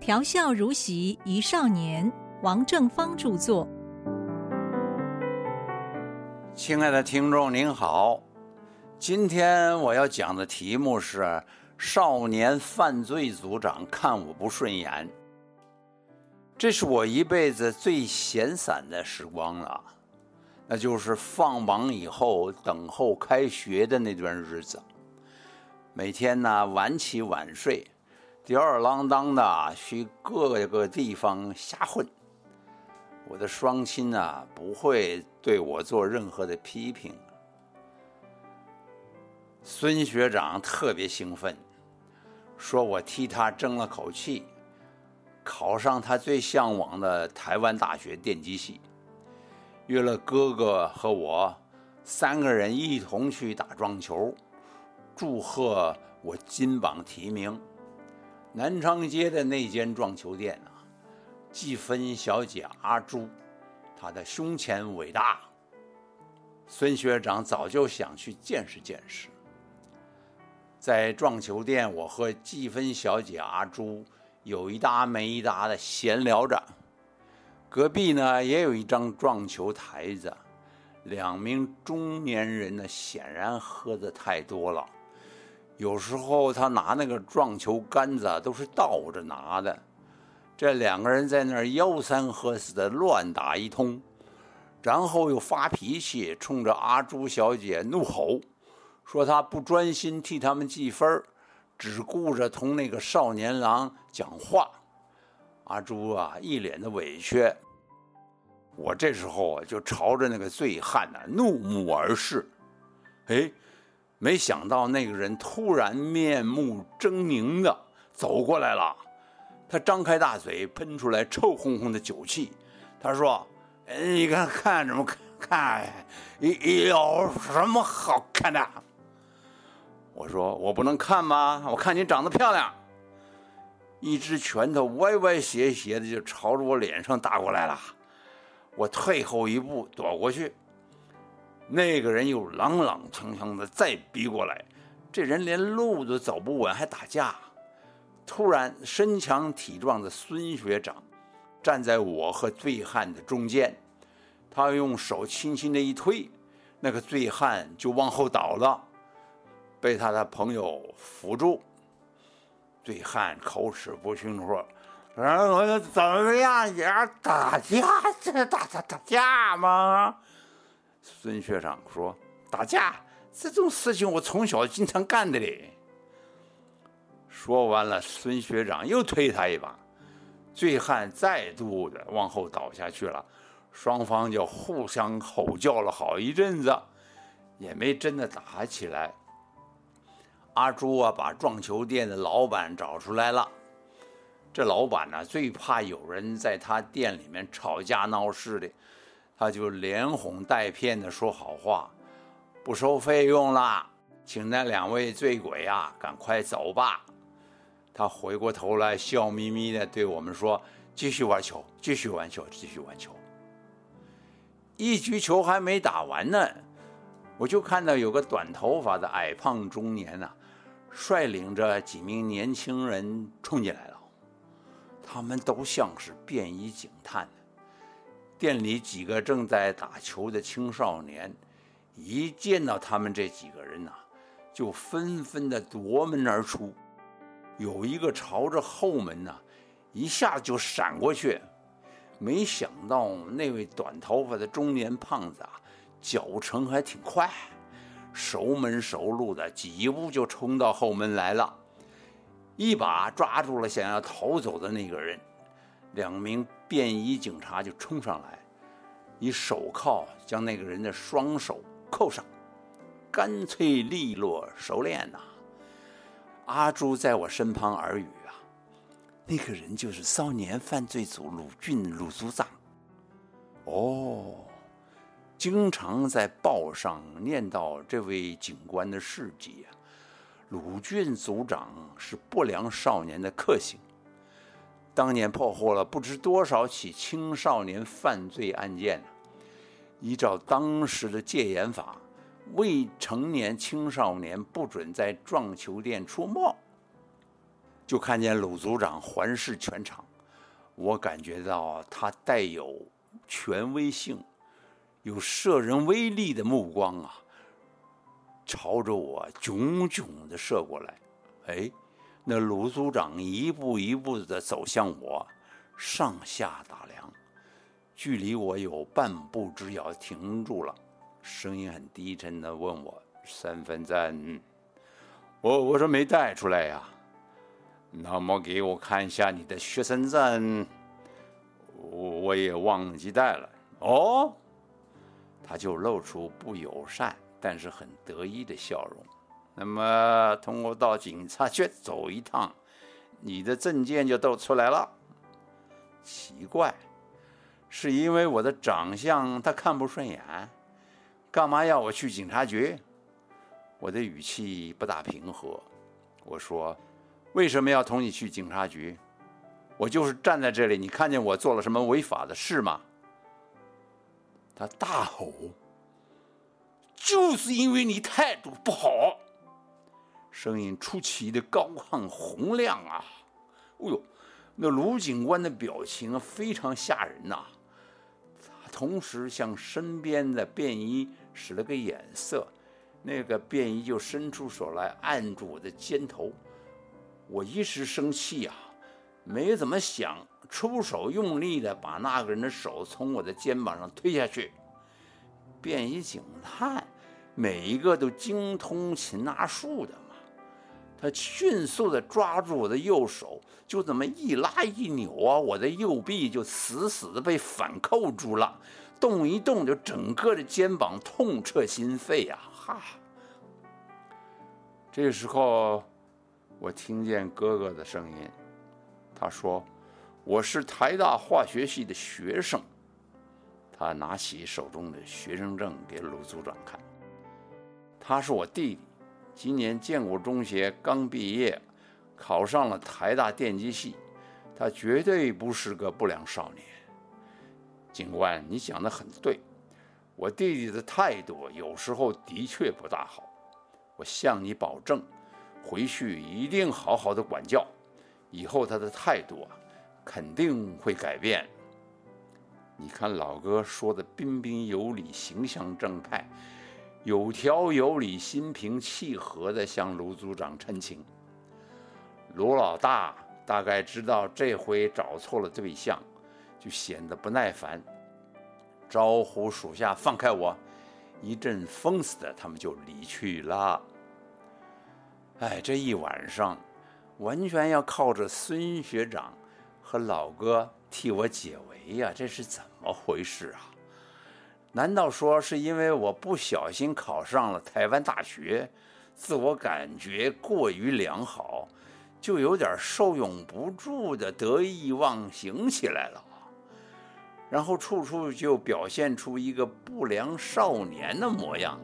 调笑如席一少年，王正芳著作。亲爱的听众您好，今天我要讲的题目是“少年犯罪组长看我不顺眼”。这是我一辈子最闲散的时光了，那就是放榜以后等候开学的那段日子。每天呢晚起晚睡，吊儿郎当的去各个地方瞎混。我的双亲啊不会对我做任何的批评。孙学长特别兴奋，说我替他争了口气。考上他最向往的台湾大学电机系，约了哥哥和我三个人一同去打撞球，祝贺我金榜题名。南昌街的那间撞球店啊，季芬小姐阿朱，她的胸前伟大。孙学长早就想去见识见识。在撞球店，我和季芬小姐阿朱。有一搭没一搭的闲聊着，隔壁呢也有一张撞球台子，两名中年人呢显然喝的太多了，有时候他拿那个撞球杆子都是倒着拿的，这两个人在那儿吆三喝四的乱打一通，然后又发脾气，冲着阿朱小姐怒吼，说他不专心替他们记分。只顾着同那个少年郎讲话，阿朱啊，一脸的委屈。我这时候啊，就朝着那个醉汉呢怒目而视。哎，没想到那个人突然面目狰狞的走过来了，他张开大嘴，喷出来臭烘烘的酒气。他说：“你看看什么看？有什么好看的？”我说我不能看吗？我看你长得漂亮。一只拳头歪歪斜斜的就朝着我脸上打过来了，我退后一步躲过去。那个人又踉踉跄跄的再逼过来，这人连路都走不稳，还打架。突然，身强体壮的孙学长站在我和醉汉的中间，他用手轻轻的一推，那个醉汉就往后倒了。被他的朋友扶住，醉汉口齿不清说：“我怎么样？也打架？这打打打架吗？”孙学长说：“打架这种事情，我从小经常干的嘞。”说完了，孙学长又推他一把，醉汉再度的往后倒下去了。双方就互相吼叫了好一阵子，也没真的打起来。阿朱啊，把撞球店的老板找出来了。这老板呢，最怕有人在他店里面吵架闹事的，他就连哄带骗的说好话，不收费用啦，请那两位醉鬼啊赶快走吧。他回过头来，笑眯眯的对我们说：“继续玩球，继续玩球，继续玩球。”一局球还没打完呢，我就看到有个短头发的矮胖中年呐。率领着几名年轻人冲进来了，他们都像是便衣警探。店里几个正在打球的青少年，一见到他们这几个人呐，就纷纷的夺门而出。有一个朝着后门呐，一下子就闪过去。没想到那位短头发的中年胖子啊，脚程还挺快。熟门熟路的，几步就冲到后门来了，一把抓住了想要逃走的那个人。两名便衣警察就冲上来，以手铐将那个人的双手扣上，干脆利落熟练呐。阿朱在我身旁耳语啊，那个人就是少年犯罪组鲁俊鲁组长。哦。经常在报上念到这位警官的事迹啊，鲁俊组长是不良少年的克星，当年破获了不知多少起青少年犯罪案件依照当时的戒严法，未成年青少年不准在撞球店出没。就看见鲁组长环视全场，我感觉到他带有权威性、有摄人威力的目光啊，朝着我炯炯的射过来。哎，那鲁组长一步一步的走向我，上下打量，距离我有半步之遥，停住了，声音很低沉的问我：“身份证？”我我说没带出来呀。那么给我看一下你的学生证。我我也忘记带了。哦，他就露出不友善但是很得意的笑容。那么通过到警察局走一趟，你的证件就都出来了。奇怪，是因为我的长相他看不顺眼，干嘛要我去警察局？我的语气不大平和，我说：“为什么要同你去警察局？我就是站在这里，你看见我做了什么违法的事吗？”他大吼：“就是因为你态度不好！”声音出奇的高亢洪亮啊！哦呦，那卢警官的表情非常吓人呐！他同时向身边的便衣使了个眼色。那个便衣就伸出手来按住我的肩头，我一时生气呀，没怎么想，出手用力的把那个人的手从我的肩膀上推下去。便衣警探每一个都精通擒拿术的，他迅速的抓住我的右手，就这么一拉一扭啊，我的右臂就死死的被反扣住了，动一动就整个的肩膀痛彻心扉呀。啊！这时候，我听见哥哥的声音。他说：“我是台大化学系的学生。”他拿起手中的学生证给鲁组长看。他是我弟弟，今年建国中学刚毕业，考上了台大电机系。他绝对不是个不良少年。警官，你讲的很对。我弟弟的态度有时候的确不大好，我向你保证，回去一定好好的管教，以后他的态度啊肯定会改变。你看老哥说的彬彬有礼、形象正派、有条有理、心平气和的向卢组长陈情。卢老大大概知道这回找错了对象，就显得不耐烦。招呼属下放开我，一阵风似的，他们就离去了。哎，这一晚上完全要靠着孙学长和老哥替我解围呀！这是怎么回事啊？难道说是因为我不小心考上了台湾大学，自我感觉过于良好，就有点受用不住的得意忘形起来了？然后处处就表现出一个不良少年的模样。